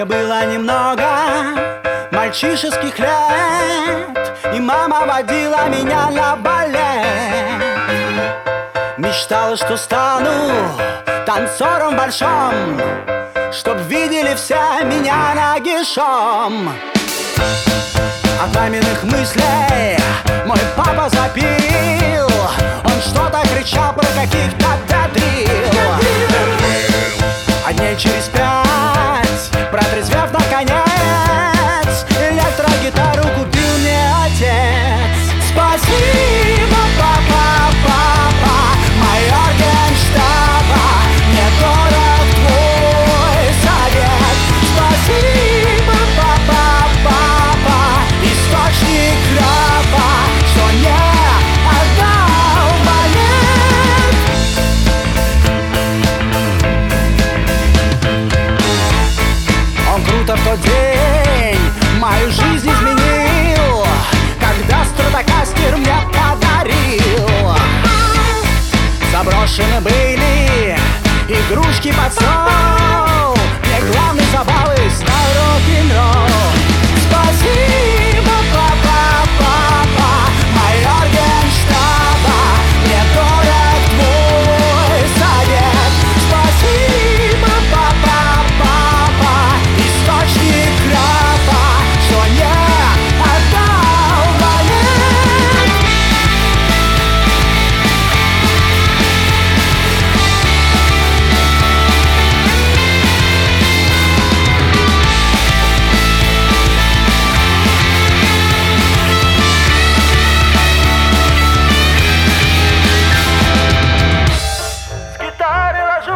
мне было немного мальчишеских лет И мама водила меня на балет. Мечтала, что стану танцором большом Чтоб видели все меня нагишом. От маминых мыслей мой папа запил. Он что-то кричал про каких-то Круто в тот день мою жизнь изменил Когда стратокастер мне подарил. Заброшены были игрушки под стол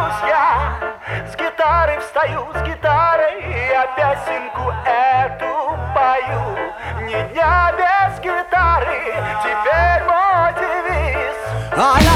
ложусь я, с гитары встаю, с гитарой я песенку эту пою. Ни дня без гитары, теперь мой девиз. Она моя